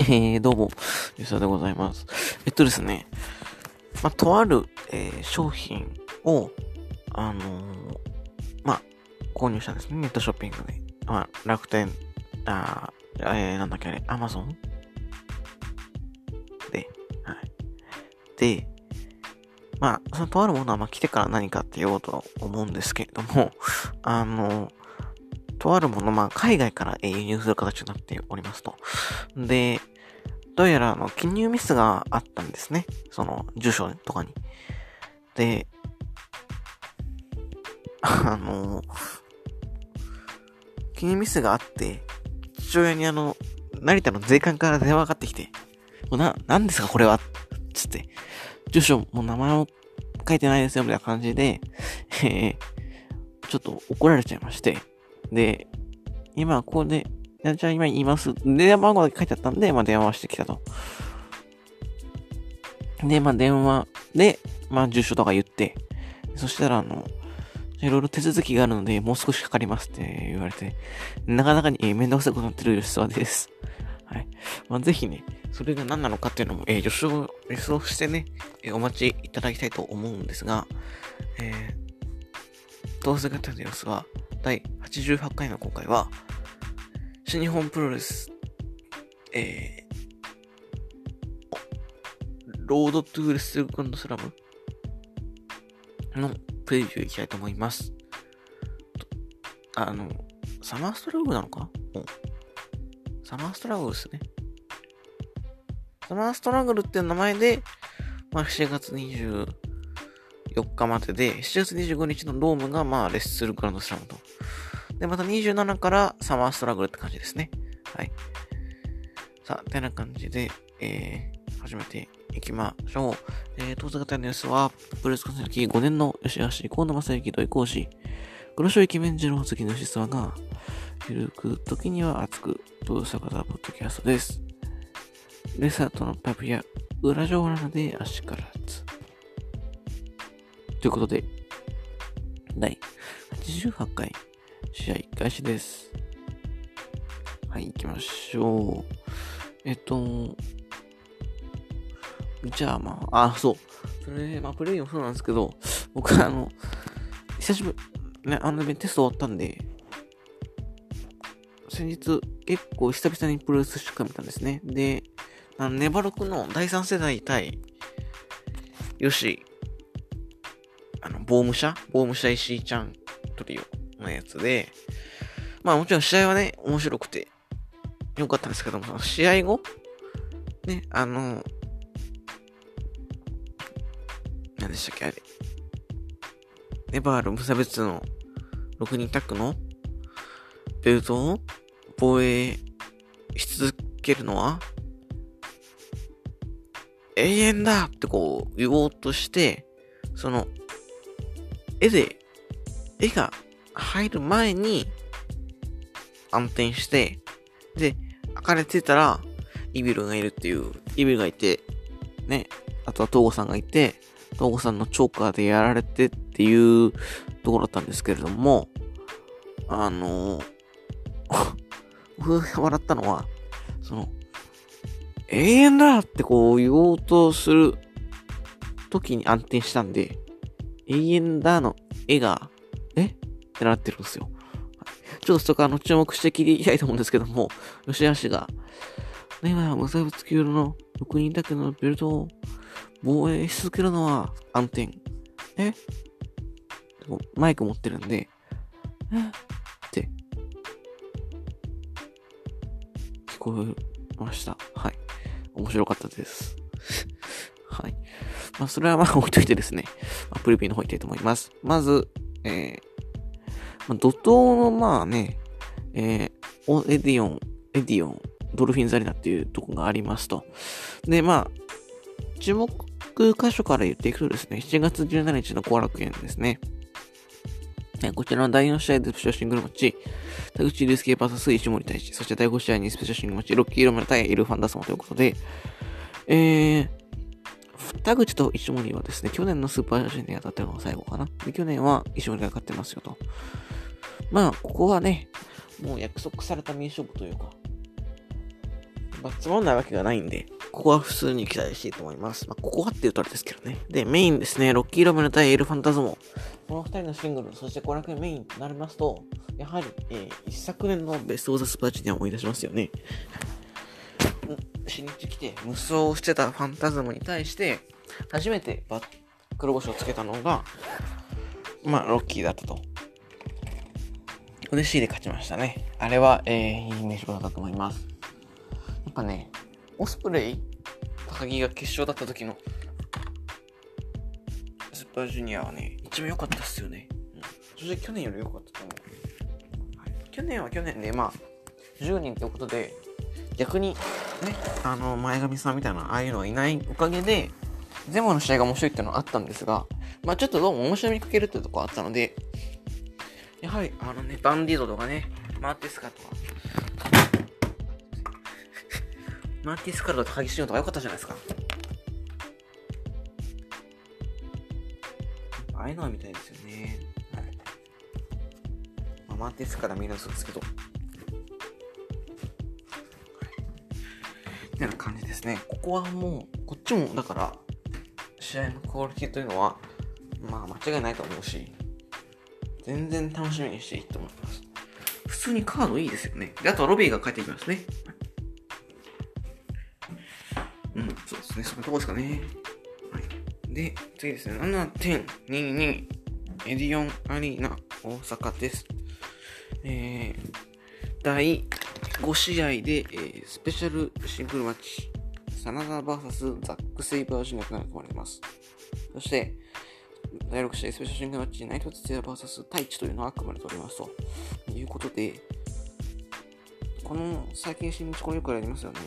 えー、どうも、吉田でございます。えっとですね、まあ、とある、えー商品を、あのーまあ、購入したんですね。ネットショッピングで。まあ、楽天、あえー、なんだっけあれ、アマゾンで、はい。で、まあ、そのとあるものは、まあ、来てから何かって言おうとは思うんですけれども、あのーとあるもの、まあ、海外から輸入する形になっておりますと。で、どうやら、あの、記入ミスがあったんですね。その、住所とかに。で、あの、記入ミスがあって、父親にあの、成田の税関から電話がかかってきて、もうな、なんですかこれは？つって、住所も名前も書いてないですよ、みたいな感じで、えーちょっと怒られちゃいまして、で、今ここで、じゃじゃあ今言います。電話番号だけ書いてあったんで、まあ電話をしてきたと。で、まあ電話で、まあ住所とか言って、そしたらあの、いろいろ手続きがあるので、もう少しかかりますって言われて、なかなかに、えー、めんどくさくなってる吉沢です。はい。まあぜひね、それが何なのかっていうのも、えー、予想、予想してね、えーお待ちいただきたいと思うんですが、えー、どうせ型の様子は、第88回の今回は、新日本プロレス、えー、ロードトゥーレスグランドスラムのプレビューいきたいと思います。あの、サマーストラグルなのか？サマーストラグルですね。サマーストラグルっていう名前で、まあ、7月24日までで、7月25日のドームが、まあ、レッスルグランドスラムと。で、また27からサマーストラグルって感じですね。はい。さあ、てな感じで、えー、始めていきましょう。えー、当座型のニュースは、プロレス関西歴5年の吉橋、河野正幸土井講師、黒潮イケメンジェロ好きの吉沢が、ゆるく、時には熱く、当座型ポッドキャストです。レサートのパブや、裏情報なので足からず。ということで、第88回、試合開始です。はい、行きましょう。えっと、じゃあまあ、あ、そう。それ、まあ、プレイもそうなんですけど、僕あの、久しぶり、ね、あの、テスト終わったんで、先日、結構久々にプロレスしか見たんですね。で、あの、ネバロクの第3世代対、よし、あの、ボーム社ボーム社石井ちゃんトリオのやつで、まあもちろん試合はね、面白くて、良かったんですけども、試合後、ね、あの、何でしたっけ、あれ。ネバール無差別の6人タッグのベルトを防衛し続けるのは永遠だってこう言おうとして、その絵で、絵が入る前に暗転して、で、明かりついたら、イビルがいるっていう、イビルがいて、ね、あとは東郷さんがいて、東郷さんのチョーカーでやられてっていうところだったんですけれども、あの 僕が笑ったのは、その、永遠だってこう言おうとする時に暗転したんで、永遠だの絵が、ってなってるんですよ。ちょっとそこあの注目して聞いていきたいと思うんですけども、吉橋が、ね今、無差別級の6人だけのベルトを防衛し続けるのは暗転。え？マイク持ってるんで、え？って、聞こえました。はい。面白かったです。はい。まあ、それはまあ置いといてですね、まあ、プレビーの方行きたいと思います。まず、えー、まあ、怒涛のまあね、えー、オエディオン、エディオン、ドルフィンザリナっていうとこがありますと。で、まあ、注目箇所から言っていくとですね、7月17日の後楽園ですね。こちらの第4試合でスペシャルシングルマッチ、田口竜介 VS 石森大志、そして第5試合にスペシャルシングルマッチ、ロッキーロメロ対エルファンタズモということで、えー、田口と石森はですね、去年のスーパージュニアだったのが最後かな。で、去年は石森が勝ってますよと。まあ、ここはね、もう約束された名勝負というか、まあ、つまんないわけがないんで、ここは普通に期待していいと思います。まあ、ここはって言うとあれですけどね。で、メインですね、ロッキーロメル対エルファンタズモ。この二人のシングル、そして後楽メインとなりますと、やはり、えー、一昨年のベストオーザスパーチには思い出しますよね。新日来て無双をしてたファンタズムに対して、初めてバ黒星をつけたのが、まあ、ロッキーだったと。嬉しいで勝ちましたね。あれは、えー、いい印象だったと思います。やっぱね、オスプレイ高木が決勝だった時のスーパージュニアはね、一番良かったっすよね。うん、そして去年より良かったと思う。去年は去年で、まあ、10人ってことで、逆に、ね、あの、前髪さんみたいな、ああいうのがいないおかげで、全部の試合が面白いっていうのはあったんですが、まあちょっとどうも面白みかけるっていうとこあったので、やはり、あのね、バンディードとかね、マーティスカとか、マーティスカルと高木俊とか良かったじゃないですか。ああいうのは見たいですよね。まあ、マーティスカルは見るんですけど。みたいな感じですね。ここはもう、こっちも、だから、試合のクオリティというのは、まあ間違いないと思うし、全然楽しみにしていいと思います。普通にカードいいですよね。で、あとはロビーが帰ってきますね。うん、そうですね。そのとこですかね。はい。で、次ですね。7.22エディオンアリーナ大阪です。えー、第5試合で、えー、スペシャルシングルマッチ、サナダ VS ザック・セイバージュニアが組まれます。そして、第6試合スペシャルシングルマッチ、ナイト・ツツヤ VS タイチというのが組まれておりますということで、この最近新日これよくやりますよね。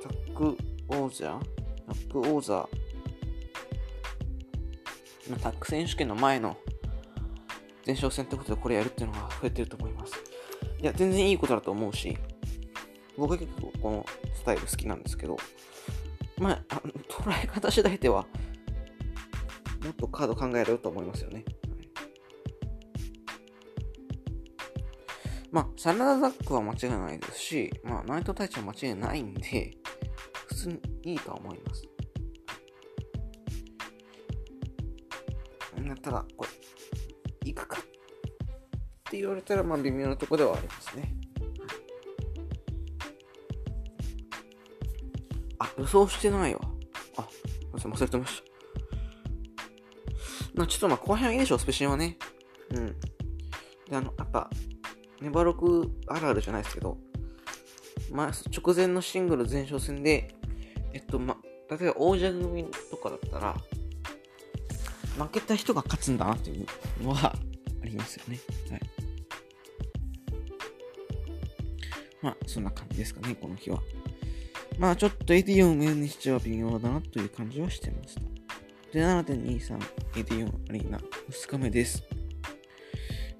タック王者タック王座タック選手権の前の前哨戦ってことでこれやるっていうのが増えてると思います。いや、全然いいことだと思うし、僕は結構このスタイル好きなんですけど、まあ、あ捉え方次第では、もっとカード考えると思いますよね。まあ、サラダザックは間違いないですし、まあ、ナイトタイチは間違いないんで、普通にいいと思います。ただ、これ、行くかって言われたら、まあ、微妙なとこではありますね。あ、予想してないわ。あ、すいません、忘れてました。まあ、ちょっとまあ、後編はいいでしょう、スペシャルはね。うん。で、あの、やっぱ、ネバロクあるあるじゃないですけど、まあ、直前のシングル前哨戦で、えっと、まあ、例えば王者組とかだったら、負けた人が勝つんだなっていうのはありますよね。はい。まあ、そんな感じですかね、この日は。まあ、ちょっとエディオンを見るにしては微妙だなという感じはしてました。で、7.23エディオンアリーナ2日目です。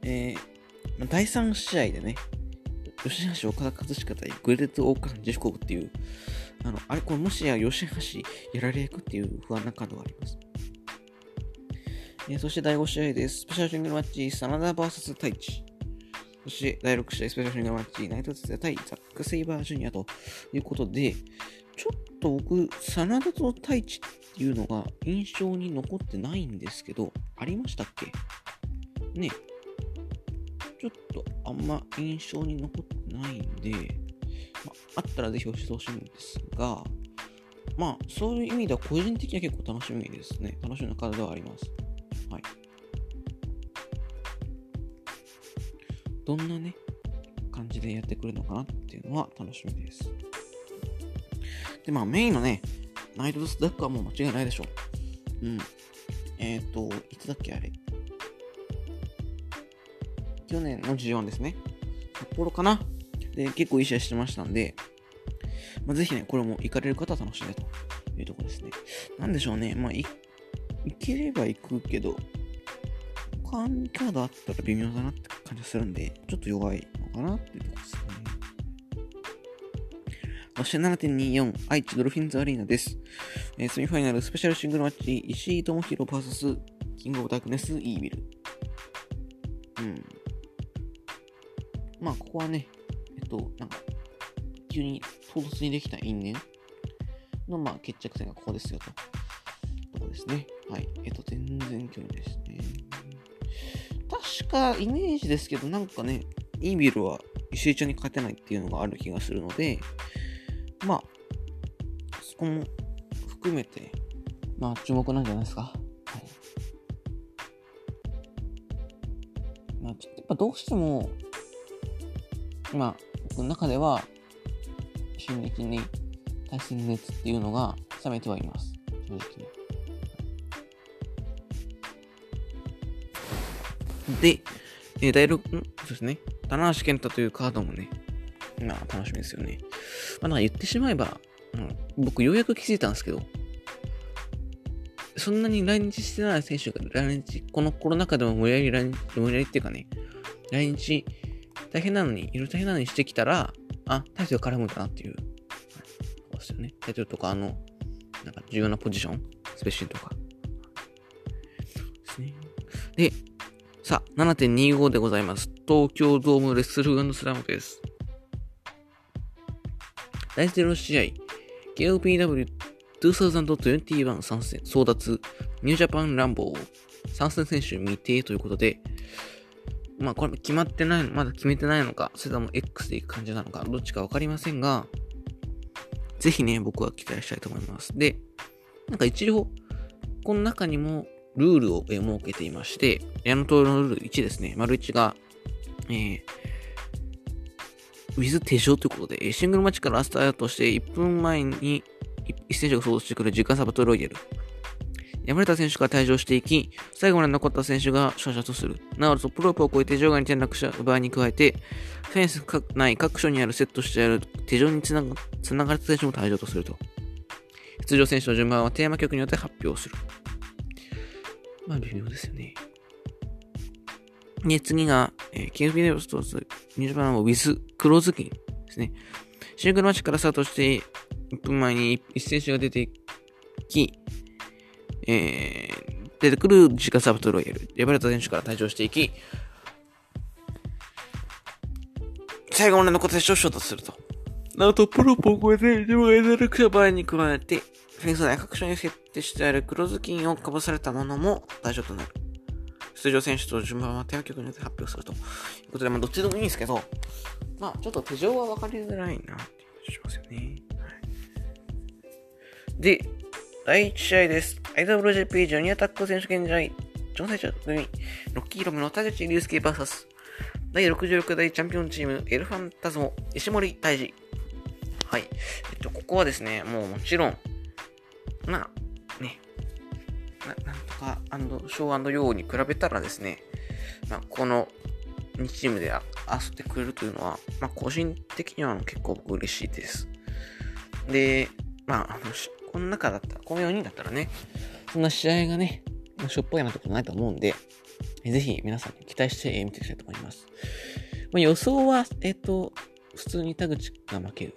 えー、第3試合でね、 YOSHI-HASHIオカダカズチカ対グレート・オーカーン・ジェフコブっていう、あの、あれ、これもしや吉橋やられ役っていう不安なカードがあります。えー、そして第5試合です。スペシャルシングルマッチ、サナダ VS タイチ。そして第6試合、スペシャルシングルマッチ、ナイトツ対ザック・セイバージュニアということで、ちょっと僕、サナダとタイチっていうのが印象に残ってないんですけど、ありましたっけ？ねちょっとあんま印象に残ってないんで、まあ、ったらぜひ教えてほしいんですが、まあ、そういう意味では個人的には結構楽しみですね。楽しみなカードではあります。はい。どんなね、感じでやってくるのかなっていうのは楽しみです。で、まあメインのね、ナイトスダックはもう間違いないでしょう。うん。えっ、ー、と、いつだっけあれ。去年の G1 ですね。札幌かなで、結構いい試合してましたんで、まあ、ぜひね、これも行かれる方は楽しんでというとこですね。なんでしょうね。まあ、い、行ければ行くけど、他にカードあったら微妙だなって感じがするんで、ちょっと弱いのかなっていうとこですね。そして7.24愛知ドルフィンズアリーナです。えー、セミファイナルスペシャルシングルマッチ石井智弘 VS キングオブダークネスイービル。うん。まあ、ここはね、えっと、なんか、急に唐突にできた因縁の、まあ、決着点がここですよと。とこですね。はい。えっと、全然興味ですね。確か、イメージですけど、なんかね、イービルは石井ちゃんに勝てないっていうのがある気がするので、まあ、そこも含めて、まあ、注目なんじゃないですか。はい。まあ、ちょっとやっぱどうしても、まあ、僕の中では、進撃に対戦熱っていうのが冷めてはいます。正直ね。で、えー、第6、ん？そうですね。棚橋健太というカードもね、まあ楽しみですよね。まあなんか言ってしまえば、うん、僕ようやく気づいたんですけど、そんなに来日してない選手が来日、このコロナ禍でも無理やり来日、無理やりっていうかね、来日大変なのに、いろいろ大変なのにしてきたら、あ、タイトル絡むんだなっていう、そうですよね。タイトルとか、あの、なんか重要なポジション、スペシャルとか。で。さあ、7.25でございます。東京ドームレッスルスラムです。第0試合、KOPW2021 参戦、争奪、ニュージャパンランボー、参戦選手未定ということで、まあこれ決まってないの、まだ決めてないのか、それとも X でいく感じなのか、どっちかわかりませんが、ぜひね、僕は期待したいと思います。で、なんか一応、この中にもルールを設けていまして、矢野徹のルール1ですね。丸1が、えー、ウィズ手錠ということで、シングルマッチからスタートして1分前に1選手が想像してくる時間差バトルロイヤル。敗れた選手が退場していき、最後まで残った選手が勝者とする。なお、トップロープを越えて場外に転落した場合に加えて、フェンス内各所にあるセットしてある手錠につながつながれた選手も退場とすると。出場選手の順番はテーマ曲によって発表する。まあ、微妙ですよね。で、次が、えー、キングフィネブスとニュージャパンのウィズ・クローズキンですね。シングルマッチからスタートして、1分前に1選手が出てき、えー、出てくる自家サブトロイヤル。敗れた選手から退場していき、最後まで残った選手をショートすると。なおトップロープを超えて、自分がエネルクした場合に加えて、フェンス内各所に設定してある黒ずきんをかぶされたものも対象となる。出場選手と順番は手曲によって発表するということで、まあ、どっちでもいいんですけど、まあ、ちょっと手錠は分かりづらいなっていう感じしますよね。はい、で、第1試合です。IWGP ジョニアタック選手権試合、挑戦者組、ロッキーロムの田口竜介 VS、第66代チャンピオンチーム、エルファンタズモ、石森大治。はい。えっと、ここはですね、もうもちろん、まあ、なんとか、アンド、ショーヨーに比べたらですね、まあ、この2チームで遊ってくれるというのは、まあ、個人的には結構僕嬉しいです。で、まあ、あの、この中だったら、この4人だったらね、そんな試合がね、しょっぽいようなところないと思うんで、ぜひ皆さんに期待して見ていきたいと思います。まあ、予想は、えっ、と、普通に田口が負ける。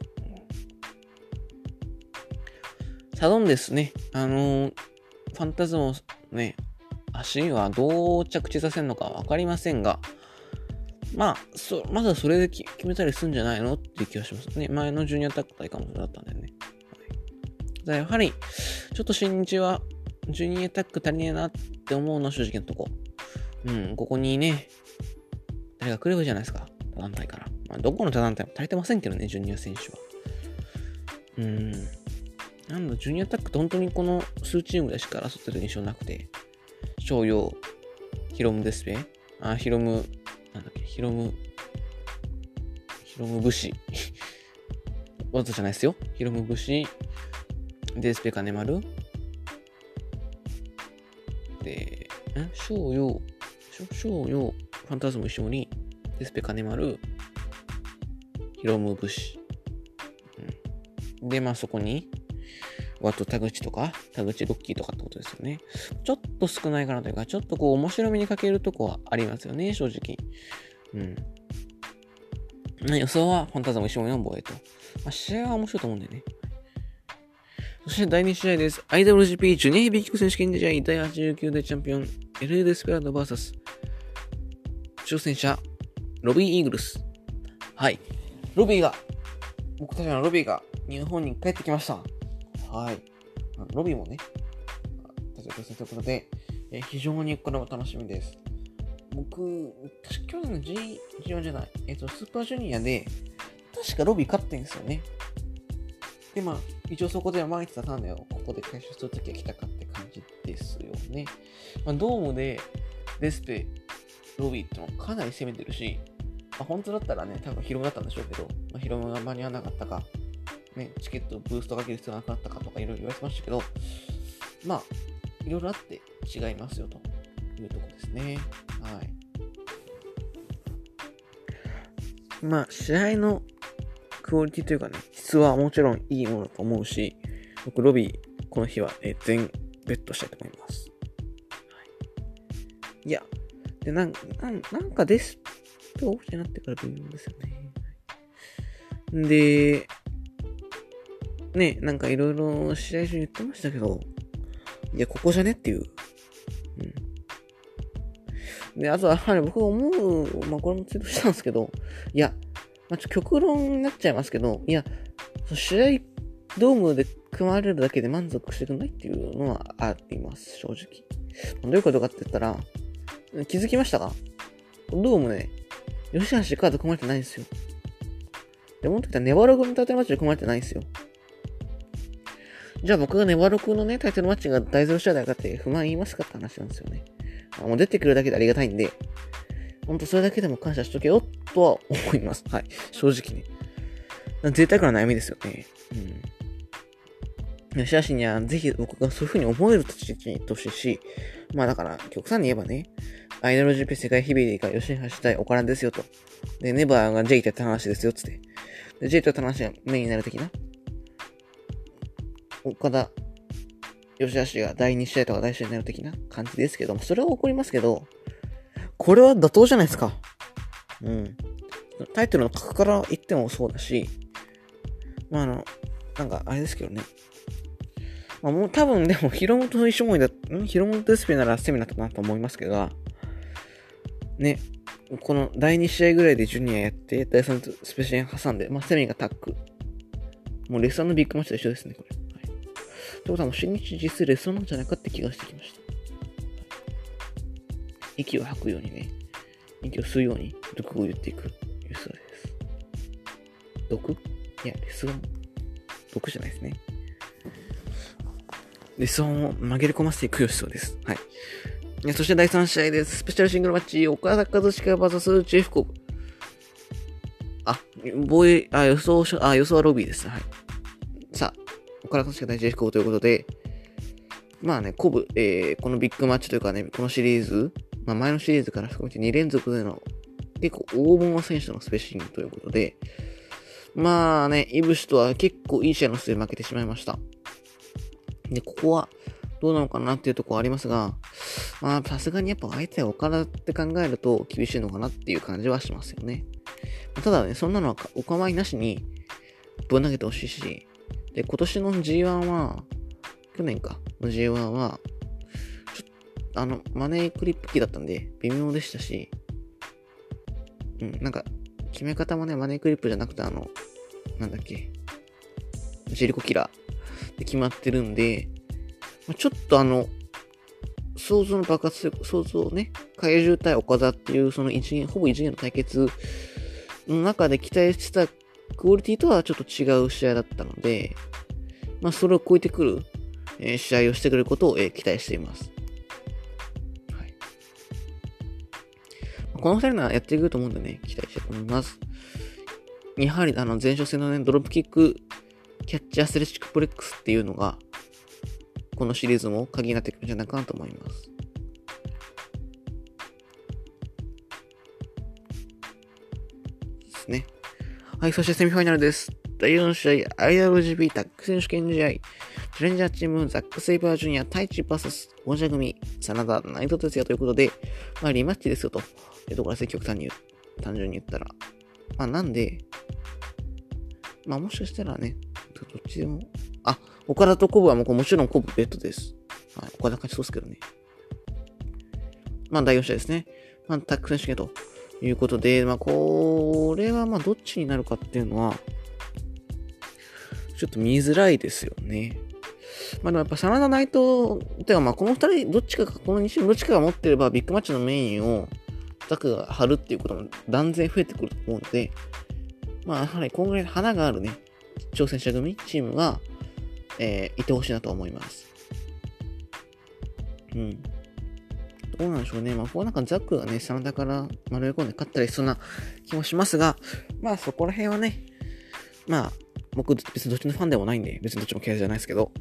サドンですね。あのー、ファンタズモね、足にはどう着地させるのかわかりませんが、まあ、そ、まずはそれで決めたりするんじゃないのっていう気がしますね。前のジュニアタック大会もそうだったんだよね。はい、やはり、ちょっと新日は、ジュニアタック足りねえなって思うの正直なとこ。うん、ここにね、誰が来ればいいじゃないですか。他団体から。まあ、どこの他団体も足りてませんけどね、ジュニア選手は。うん。なんだ、ジュニアタックって本当にこの数チームでしか争ってる印象なくて、商用、ヒロムデスペあ、ヒロム、なんだっけ、ヒロム、ヒロム武士。わざじゃないですよ。ヒロム武士、デスペカネマル。で、ん商用、商用、ファンタズム一緒に、デスペカネマル、ヒロム武士。うん、で、まあそこに、あと田口とか、田口ロッキーとかってことですよね。ちょっと少ないかなというか、ちょっとこう面白みに欠けるとこはありますよね、正直。うん。予想はファンタズム一緒に防衛と。まあ、試合は面白いと思うんだよね。そして第2試合です。IWGP ジュニアヘビー級選手権試合第89代チャンピオン LA デスペラード VS 挑戦者ロビー・イーグルス。はい。ロビーが、僕たちのロビーが日本に帰ってきました。はい。ロビーもね、立ち寄ということで、えー、非常にこれも楽しみです。僕、確か去年の G、G1 じゃない、えっ、ー、と、スーパージュニアで、確かロビー勝ってんですよね。で、まあ、一応そこでは毎日た種をここで回収するときは来たかって感じですよね。まあ、ドームでデスペ、ロビーってのかなり攻めてるし、まあ、本当だったらね、多分ヒロムだったんでしょうけど、まあ、ヒロムが間に合わなかったか、ね、チケットブーストかける必要がなくなったかとかいろいろ言われてましたけど、まあ、いろいろあって違いますよというとこですね。はい。まあ、試合のクオリティというかね、質はもちろんいいものだと思うし、僕、ロビー、この日は、え全ベットしたいと思います。はい、いや、で、なん、なん、なんかデスプがオフになってから微妙ですよね。で、ね、なんかいろいろ試合中言ってましたけど、いや、ここじゃねっていう。うん。で、あとは、はい、僕思う、まあ、これもツイートしたんですけど、いや、まあ、ちょ、極論になっちゃいますけど、いや、試合、ドームで組まれるだけで満足してくんないっていうのはあります、正直。どういうことかって言ったら、気づきましたか？ドームね、吉橋カード組まれてないんですよ。で、もっと言ったらネバログのタイトルマチで組まれてないんですよ。じゃあ僕がネバログのね、タイトルマッチが大ゼロ試合だかって不満言いますかって話なんですよね。もう出てくるだけでありがたいんで、ほんとそれだけでも感謝しとけよ、とは思います。はい。正直ね。贅沢な悩みですよね。うん。吉橋にはぜひ僕がそういう風に思える立ち位置に行ってほしいし、まあだから、極端に言えばね、アイドル GP 世界日々でが吉橋対岡田ですよと。で、ネバーが J ってやった話ですよ、つって。で、J とやった話がメインになる的な。岡田、吉橋が第2試合とか第1試合になる的な感じですけども、それは起こりますけど、これは妥当じゃないですか。うん。タイトルの格から言ってもそうだし、まあ、あの、なんか、あれですけどね。まあ、もう多分でも、ヒロムと一緒もいだ、んヒロムとスペならセミナーだなと思いますけど、ね、この第2試合ぐらいでジュニアやって、第3スペシャル挟んで、まあ、セミがタック。もうレッサーのビッグマッチと一緒ですね、これ。ってことはもう新日実質レッサーなんじゃないかって気がしてきました。息を吐くようにね、息を吸うように毒を言っていくいうそうです。毒？いや、レスン。毒じゃないですね。レスンを曲げ込ませていくよそうです。はい。そして第3試合です。スペシャルシングルマッチ、岡田和親 VS チェフコブ。あ、防衛、あ、予想、あ、予想はロビーです。はい。岡田和親対チェフコということで、まあね、コブ、えー、このビッグマッチというかね、このシリーズ、まあ、前のシリーズから含めて2連続での結構大物選手とのスペシングということで、まあね、イブシとは結構いい試合の末負けてしまいました。で、ここはどうなのかなっていうところありますが、まあさすがにやっぱ相手は岡田って考えると厳しいのかなっていう感じはしますよね。ただね、そんなのはお構いなしにぶん投げてほしいし、で、今年の G1 は、去年か、の G1 は、あの、マネークリップ機だったんで、微妙でしたし、うん、なんか、決め方もね、マネークリップじゃなくて、あの、なんだっけ、ジェリコキラーで決まってるんで、ちょっとあの、想像の爆発力、想像ね、怪獣対岡田っていう、その一元、ほぼ一元の対決の中で期待してたクオリティとはちょっと違う試合だったので、まあ、それを超えてくる、えー、試合をしてくれることを、えー、期待しています。この二人ならやってくると思うんでね、期待したいと思います。やはりあの前哨戦のね、ドロップキックキャッチアスレチックプレックスっていうのが、このシリーズも鍵になってくるんじゃないかなと思います。ですね。はい、そしてセミファイナルです。第4試合、IWGP タック選手権試合、チャレンジャーチーム、ザック・セイバージュニア、タイチ VS 王者組、真田、内藤哲也ということで、まあリマッチですよと。いうところですね、極端に単純に言ったら。まあなんで、まあもしかしたらね、どっちでも、あ、岡田とコブはもうもちろんコブベッドです。はい、岡田勝ちそうですけどね。まあ第4試合ですね。まあタック選手権と。いうことで、まあ、これはまあどっちになるかっていうのは、ちょっと見づらいですよね。まあでもやっぱ真田内藤ではまあこの二人どっちかが、この2チームどっちかが持ってればビッグマッチのメインをザクが張るっていうことも断然増えてくると思うので、まあやはりこんぐらい花があるね、挑戦者組、チームが、えー、いてほしいなと思います。うん。どうなんでしょうね。まあ、こうなんかザックがね、真田から丸め込んで勝ったりしそうな気もしますが、まあそこら辺はね、まあ、僕別にどっちのファンでもないんで、別にどっちも嫌いじゃないですけど、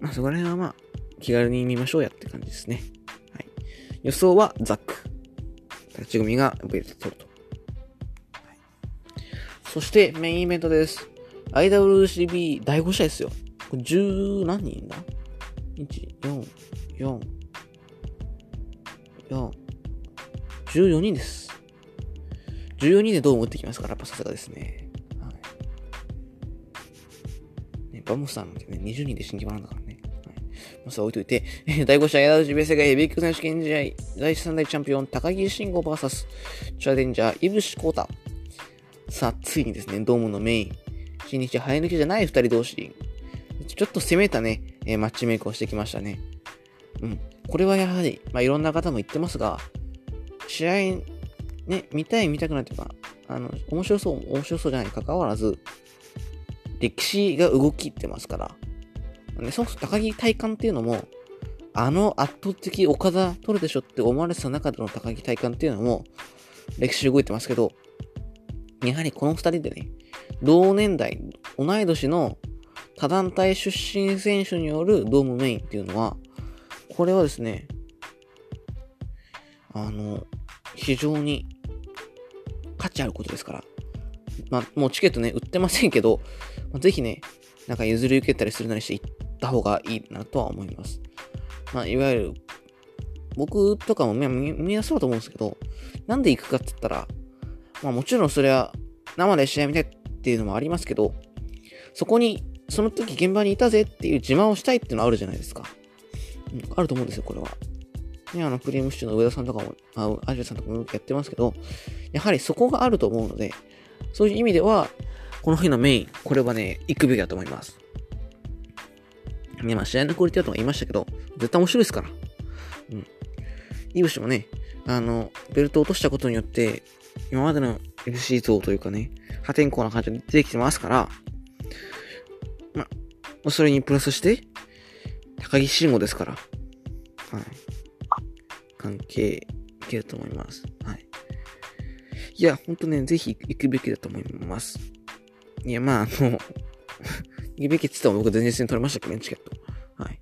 まあそこら辺はまあ、気軽に見ましょうやって感じですね。はい。予想はザック。立ち組がベルト取ると。はい、そしてメインイベントです。IWCB 第5試合ですよ。これ10何人だ ?1、4、4、4、14人です。14人でドーム打ってきますから、やっぱさすがですね。はい。ね、バモさんってね、20人で新規版なんだからね。はい。まあ、そ置いといて、第5試合、ヤダジベ世界ヘビー級選手権試合、第3代チャンピオン、高木慎吾 VS、チャレンジャー、イブシコータ。さあ、ついにですね、ドームのメイン、新日生え抜きじゃない二人同士、ちょっと攻めたね、えー、マッチメイクをしてきましたね。うん。これはやはり、まあ、いろんな方も言ってますが、試合、ね、見たい見たくないというか、あの、面白そう、面白そうじゃないに関わらず、歴史が動きってますから、ね、そもそも高木体感っていうのも、あの圧倒的岡田取るでしょって思われてた中での高木体感っていうのも、歴史動いてますけど、やはりこの二人でね、同年代、同い年の他団体出身選手によるドームメインっていうのは、これはですね、あの、非常に価値あることですから。まあ、もうチケットね、売ってませんけど、まあ、ぜひね、なんか譲り受けたりするなりして行った方がいいなとは思います。まあ、いわゆる、僕とかもみんなそうだと思うんですけど、なんで行くかって言ったら、まあもちろんそれは生で試合見たいっていうのもありますけど、そこに、その時現場にいたぜっていう自慢をしたいっていうのはあるじゃないですか。あると思うんですよ、これは。ね、あの、クリームシチューの上田さんとかも、あアジアさんとかもやってますけど、やはりそこがあると思うので、そういう意味では、この日のメイン、これはね、行くべきだと思います。ね、まあ試合のクオリティだと言いましたけど、絶対面白いですから。うん。イブシもね、あの、ベルトを落としたことによって、今までの FC 像というかね、破天荒な感じで出てきてますから、ま、それにプラスして、高木慎吾ですから、はい。関係いけると思います。はい。いや、ほんとね、ぜひ行くべきだと思います。いや、まあ、あの 行くべきって言ったら僕全然取れましたけ？どね、チケット。はい。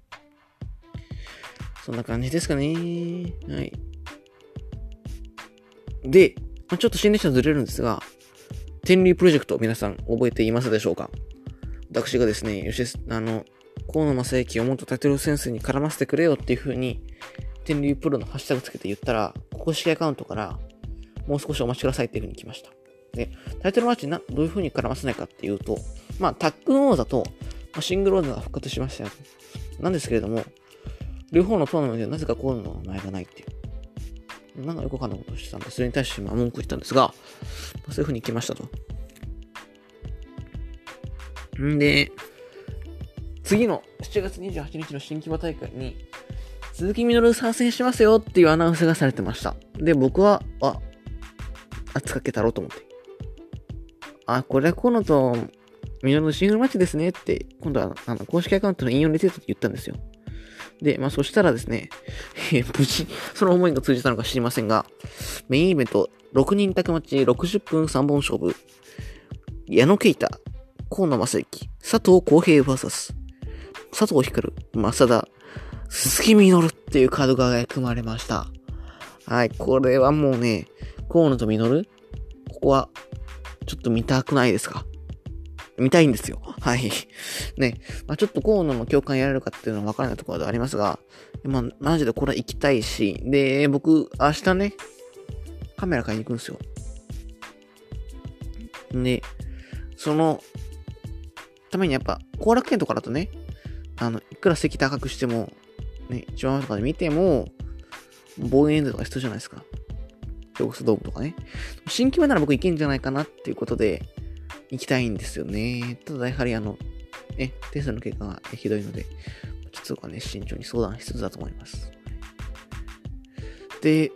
そんな感じですかね。はい。で、ちょっと新列車ずれるんですが、天竜プロジェクト皆さん覚えていますでしょうか？私がですね、吉あの、河野正幸をもっとタイトルセンスに絡ませてくれよっていう風に、天竜プロのハッシュタグつけて言ったら、公式アカウントから、もう少しお待ちくださいっていう風に来ました。で、タイトルマッチな、どういう風に絡ませないかっていうと、まあ、タックン王座と、まあ、シングル王座が復活しましたよ。なんですけれども、両方のトーナメントでなぜか河野の名前がないっていう。なんかよくわかんないことをしてたんで、それに対してまあ文句言ったんですが、まあ、そういう風に来ましたと。んで、次の7月28日の新規場大会に、鈴木みのる参戦しますよっていうアナウンスがされてました。で、僕は、あ、圧かけたろうと思って。あ、これは河野とみのるのシングルマッチですねって、今度はあの公式アカウントの引用リツイートで言ったんですよ。で、まあそしたらですね、無事、その思いが通じたのか知りませんが、メインイベント、6人宅マッチ60分3本勝負、矢野啓太、河野正幸、佐藤浩平 VS、佐藤光、正田、鈴木みのるっていうカードが組まれました。はい、これはもうね、河野とみのる？ここは、ちょっと見たくないですか？見たいんですよ。はい。ね。まあ、ちょっと河野の共感やれるかっていうのは分からないところではありますが、まあ、マジでこれは行きたいし、で、僕、明日ね、カメラ買いに行くんですよ。で、その、ためにやっぱ、後楽園とかだとね、あの、いくら席高くしても、ね、一番前とかで見ても、望遠図とか必要じゃないですか。京スドームとかね。新規前なら僕行けんじゃないかなっていうことで、行きたいんですよね。ただやはりあの、ね、テストの結果がひどいので、ちょっとね、慎重に相談しつつだと思います。で、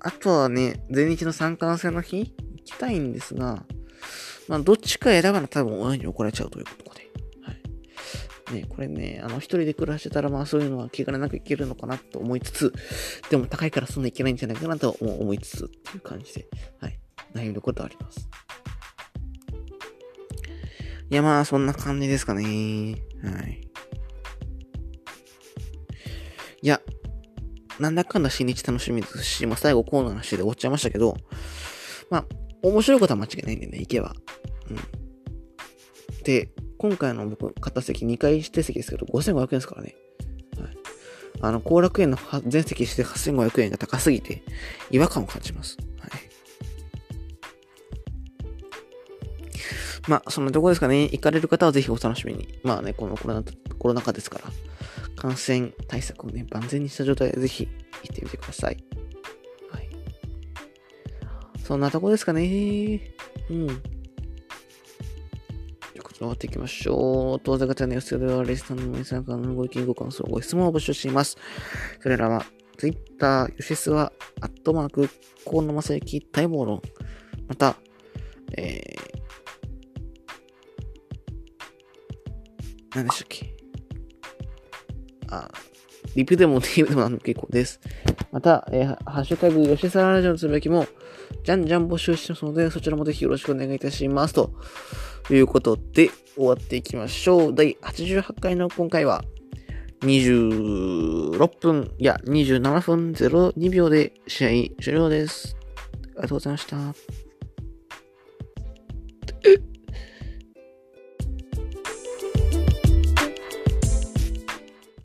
あとはね、全日の三冠戦の日行きたいんですが、まあ、どっちか選ばな多分親に怒られちゃうということで。ね、これね、あの、一人で暮らしてたら、まあそういうのは気兼ねなくいけるのかなと思いつつ、でも高いからそんないけないんじゃないかなと思いつつっていう感じで、はい。悩みどころではあります。いや、まあ、そんな感じですかね。はい。いや、なんだかんだ新日楽しみですし、まあ、最後コーナーの話で終わっちゃいましたけど、まあ、面白いことは間違いないんでね、行けば。うん。で、今回の僕、買った席2回指定席ですけど、5500円ですからね。はい。あの、後楽園の全席して8500円が高すぎて、違和感を感じます。はいまあ、そんなとこですかね。行かれる方はぜひお楽しみに。まあね、このコロナコロナ禍ですから、感染対策をね、万全にした状態でぜひ行ってみてください。はい。そんなとこですかね。うん。じゃあ、こちら終わっていきましょう。当座型の予想では、レスタンの皆さんからのご意見、ご感想、ご質問を募集しています。それらは、Twitter、吉スは、アットマーク、河野正幸待望論。また、えー、何でしたっけ？あ、リプでも DM でも結構です。また、えー、ハッシュタグ、吉沢ラジオのつぶやきも、じゃんじゃん募集してますので、そちらもぜひよろしくお願いいたします。ということで、終わっていきましょう。第88回の今回は、26分、いや、27分02秒で試合終了です。ありがとうございました。